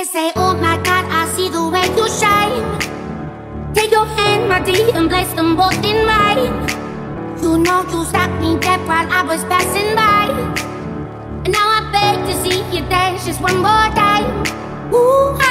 They say, oh my God, I see the way you shine. Take your hand, my dear, and place them both in mine. You know you stopped me dead while I was passing by. And now I beg to see you dance just one more time. Ooh, I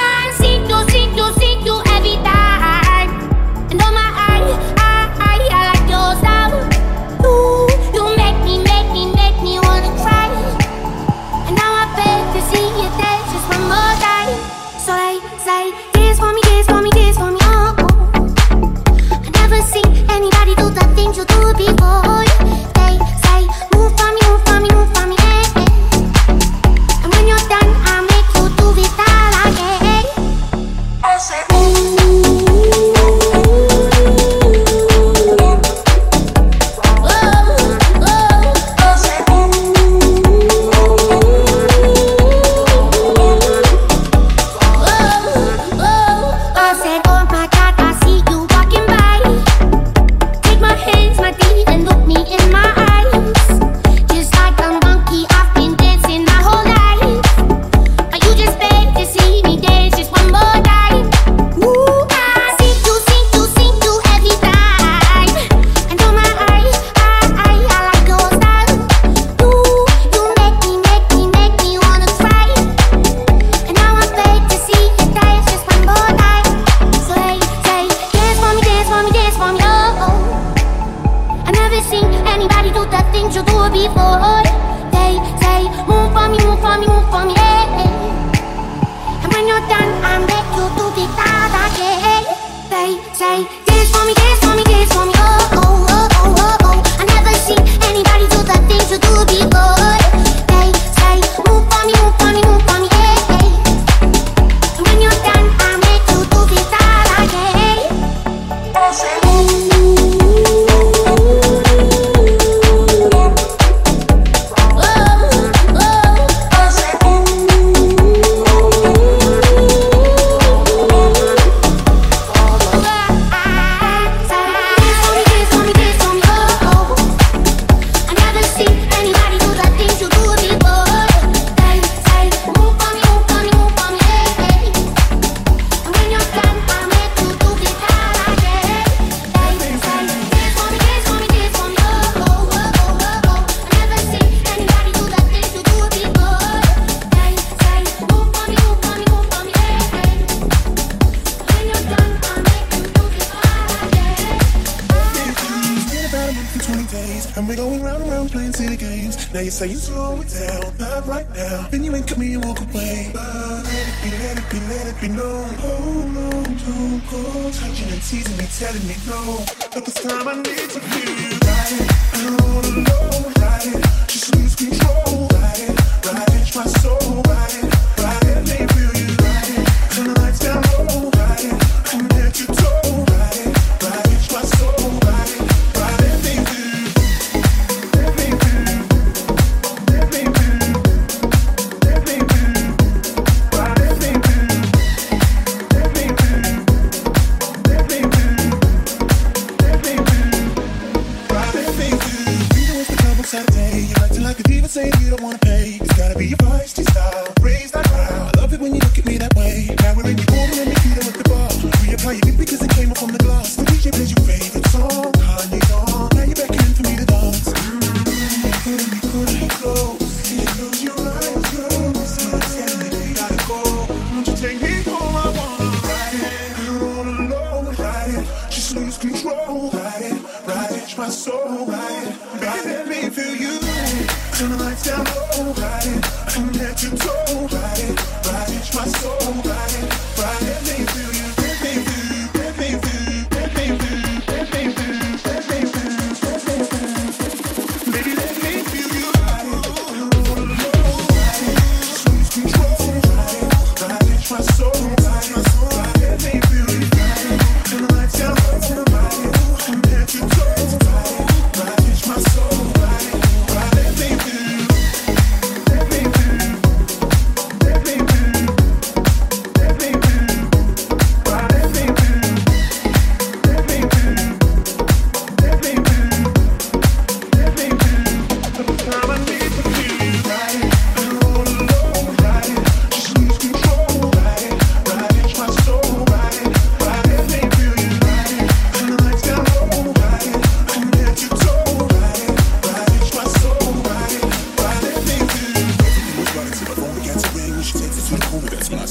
I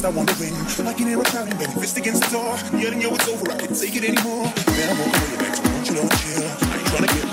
I wanna win. Like an arrow crowding, bang fist against the door. Yeah, then yo, it's over. I can't take it anymore. Man, I won't call you back. So won't you don't care? Are you trying to get?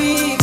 see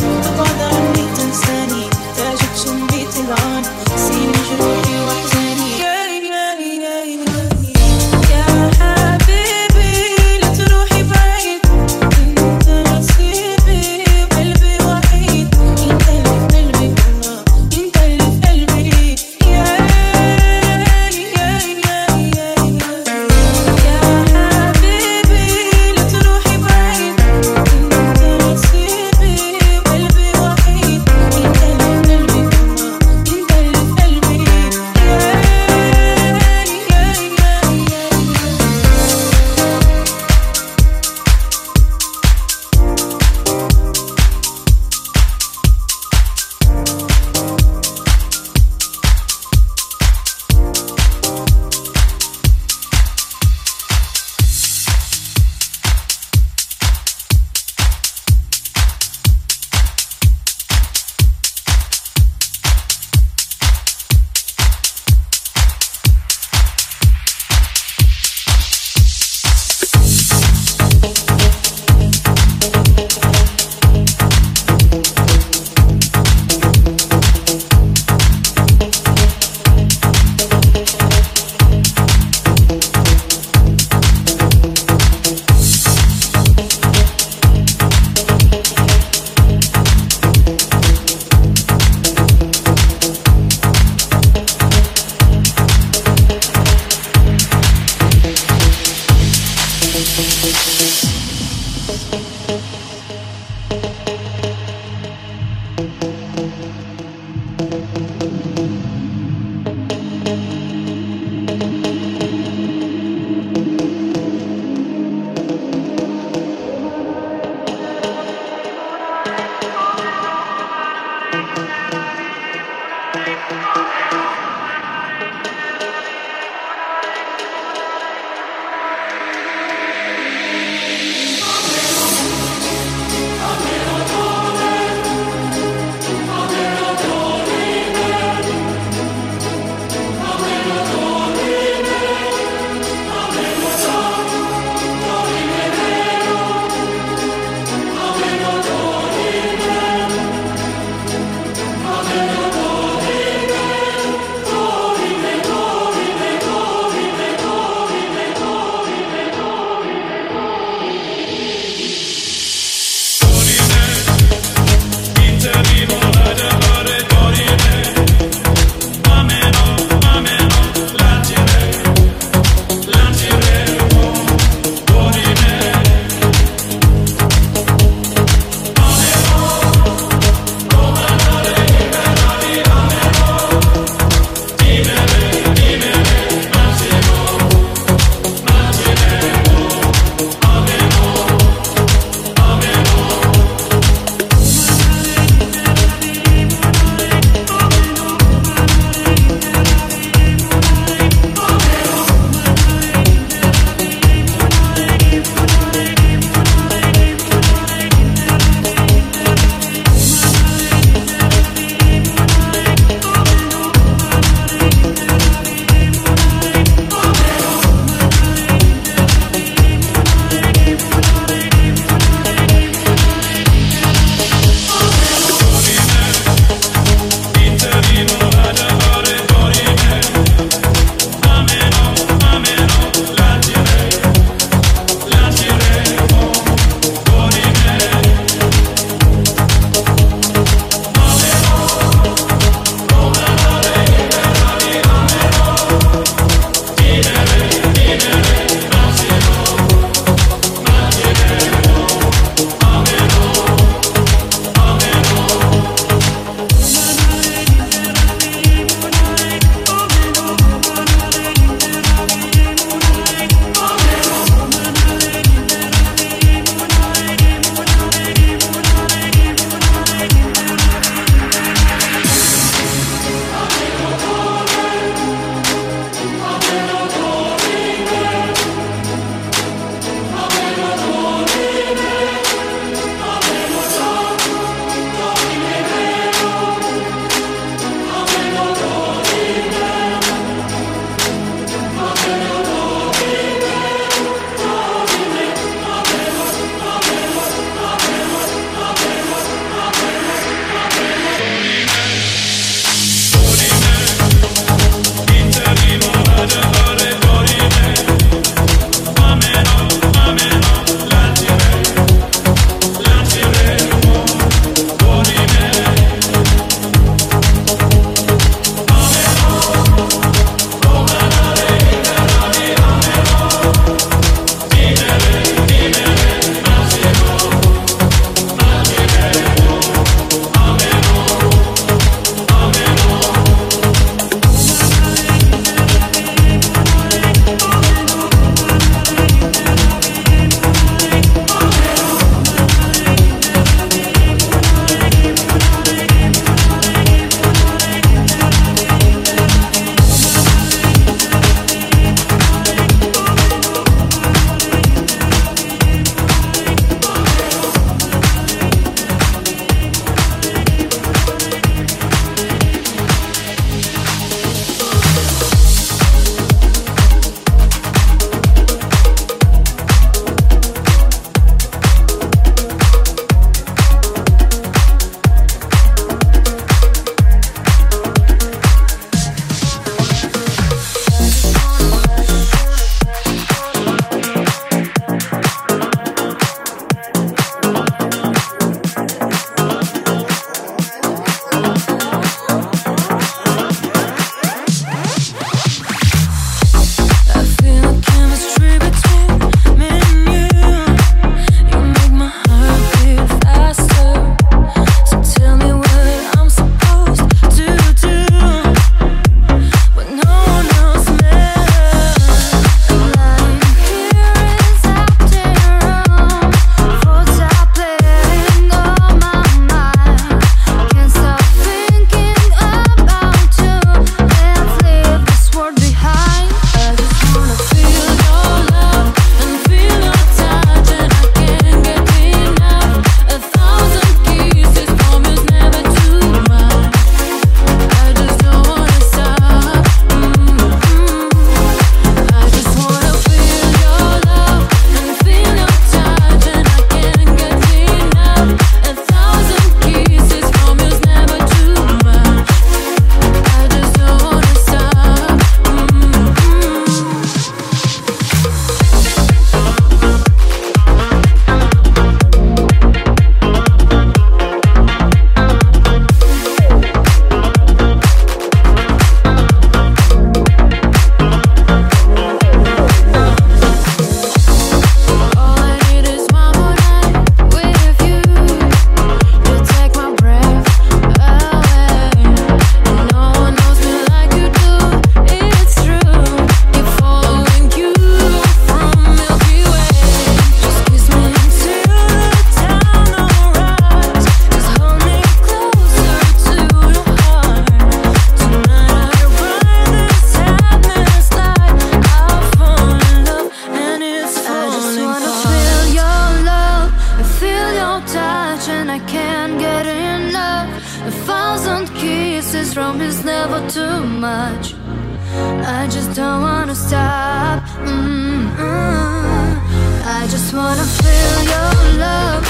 wanna stop. Mm -hmm. I just wanna feel your love.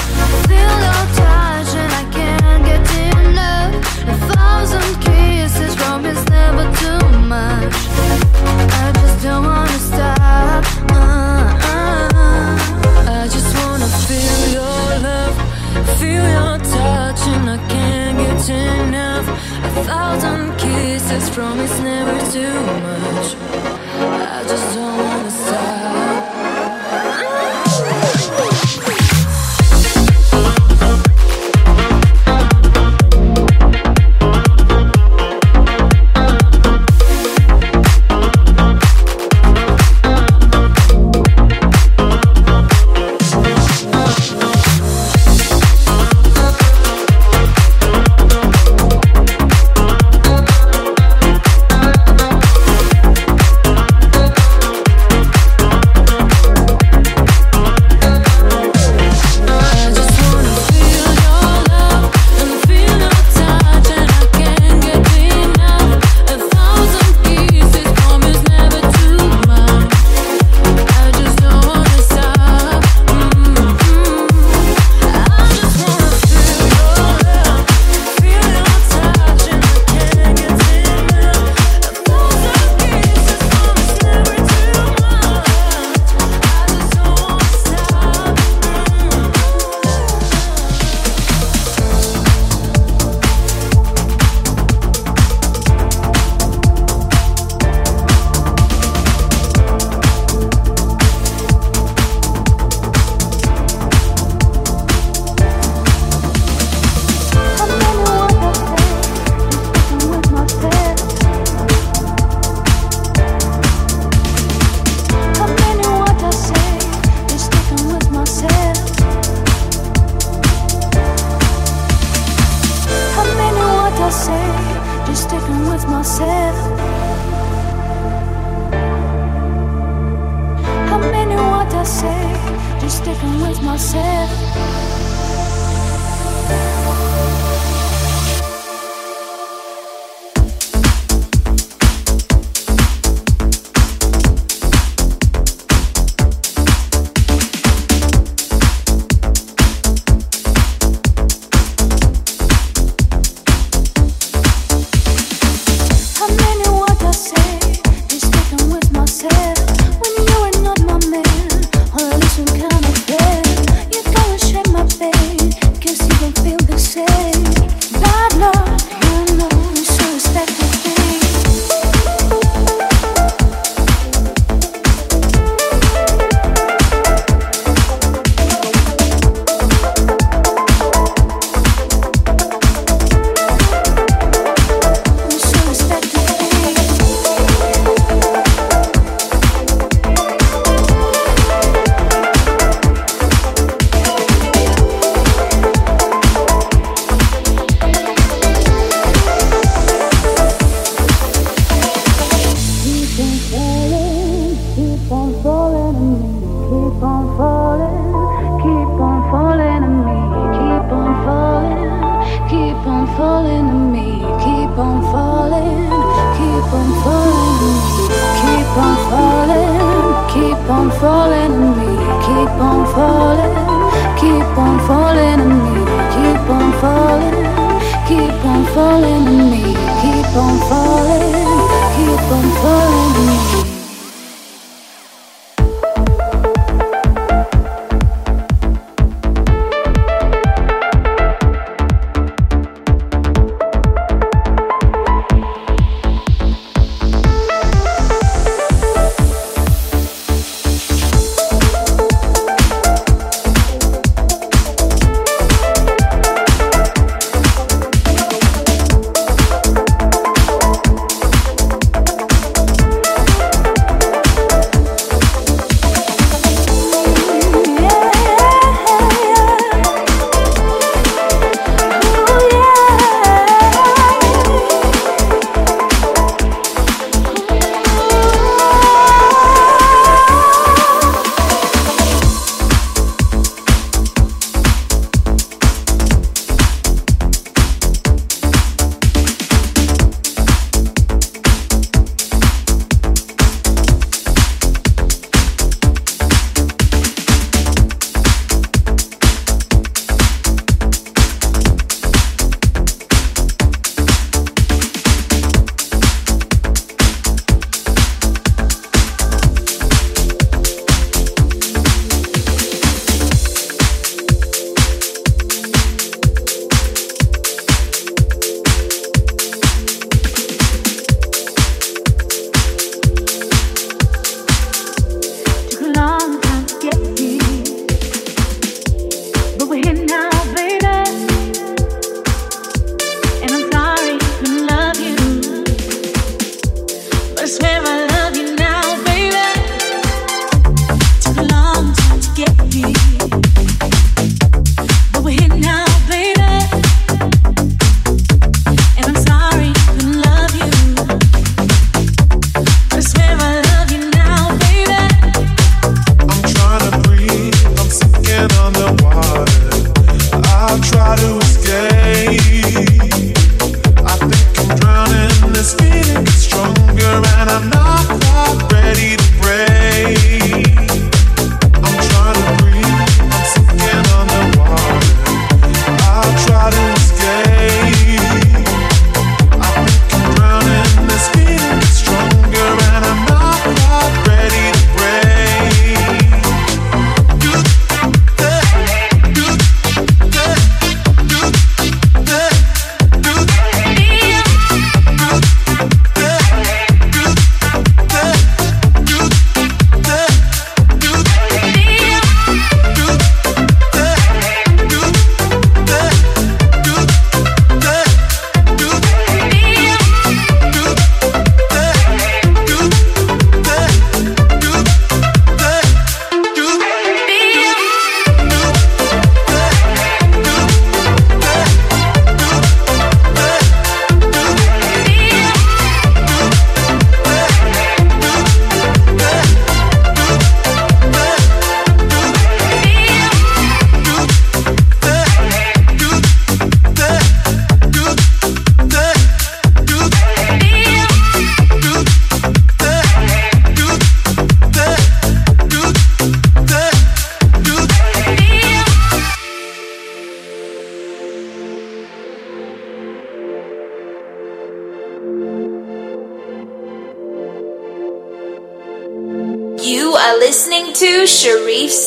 Feel your touch and I can't get enough. A thousand kisses from is never too much. I just don't wanna stop. Mm -hmm. I just wanna feel your love. Feel your touch and I can't get enough. A thousand promises, promise never too much. I just don't wanna stop.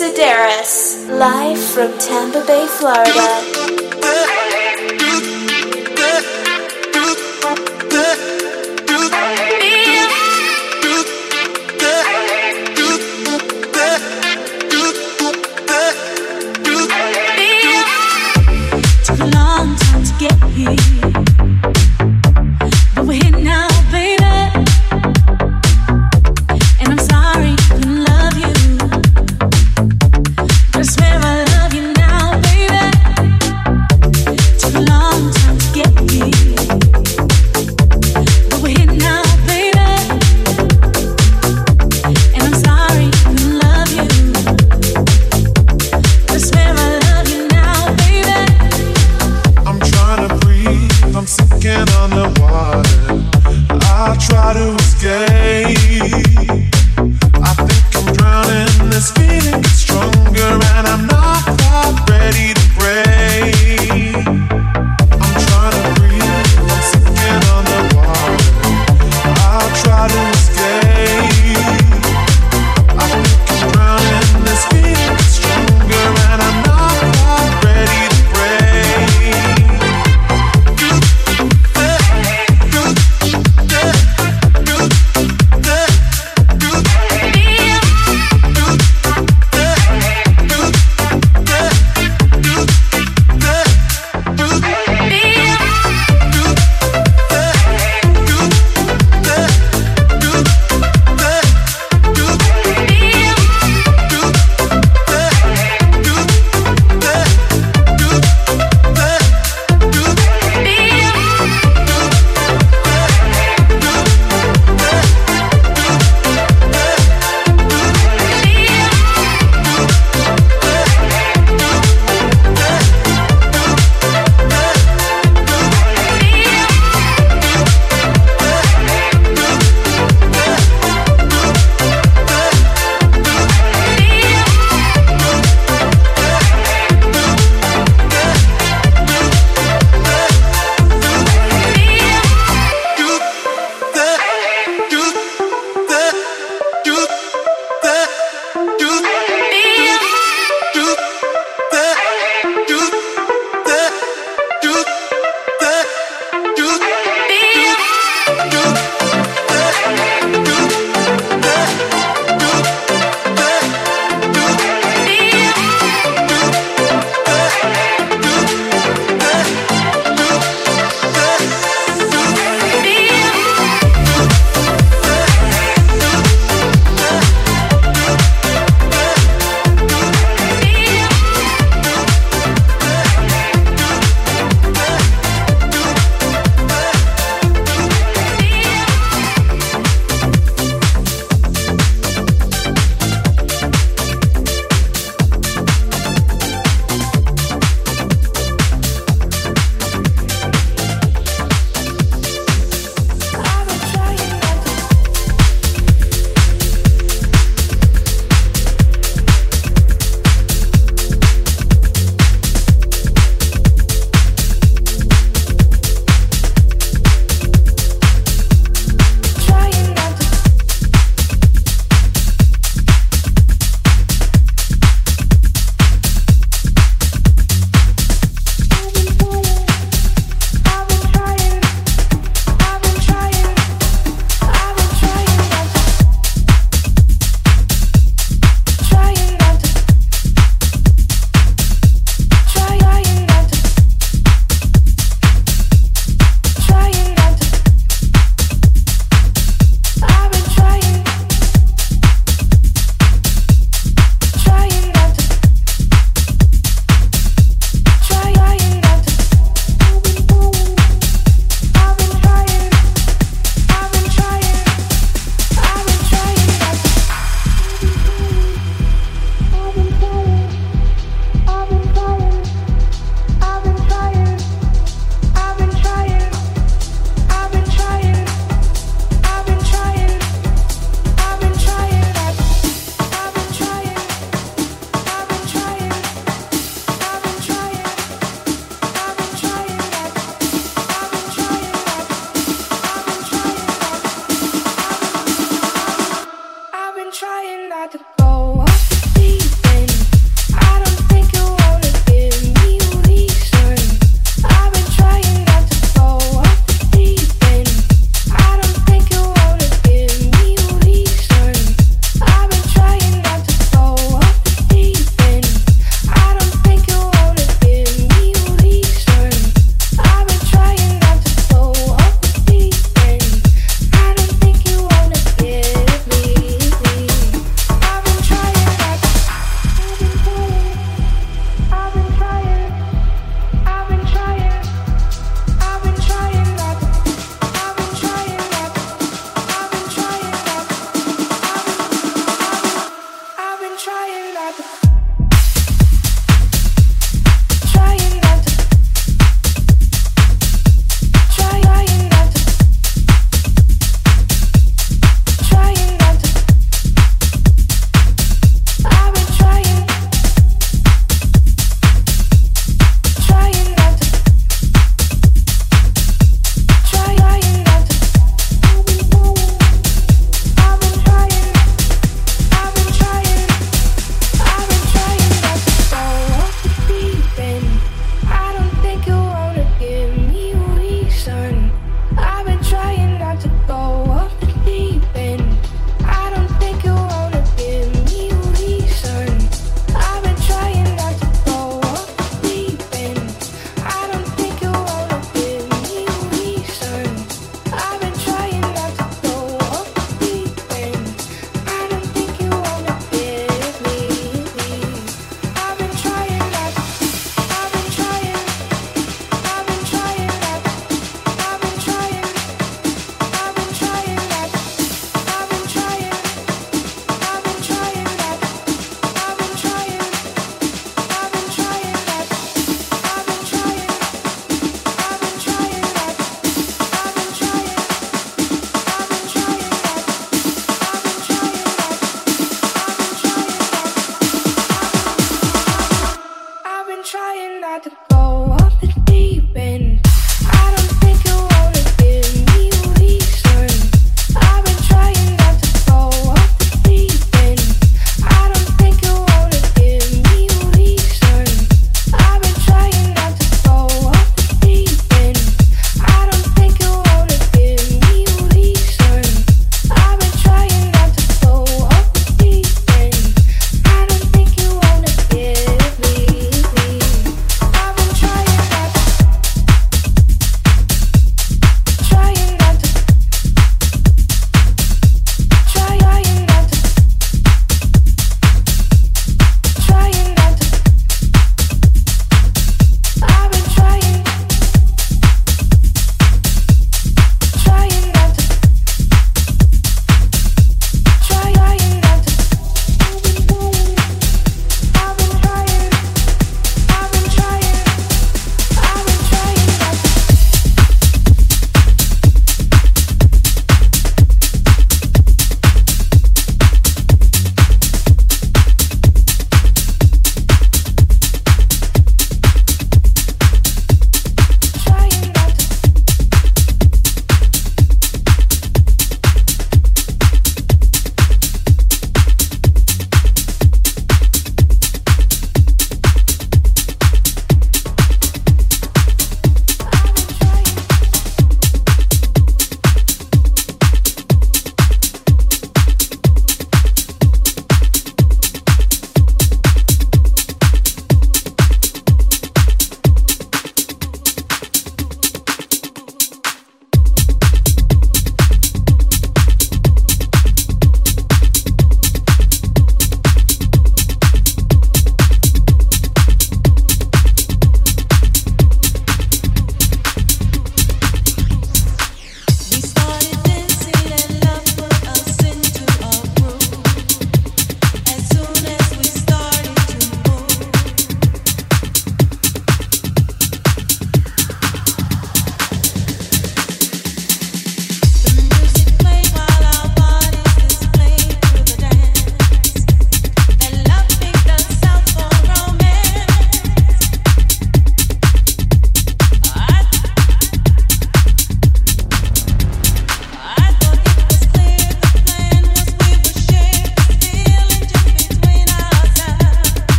Sidarous, live from Tampa Bay, Florida. try to escape.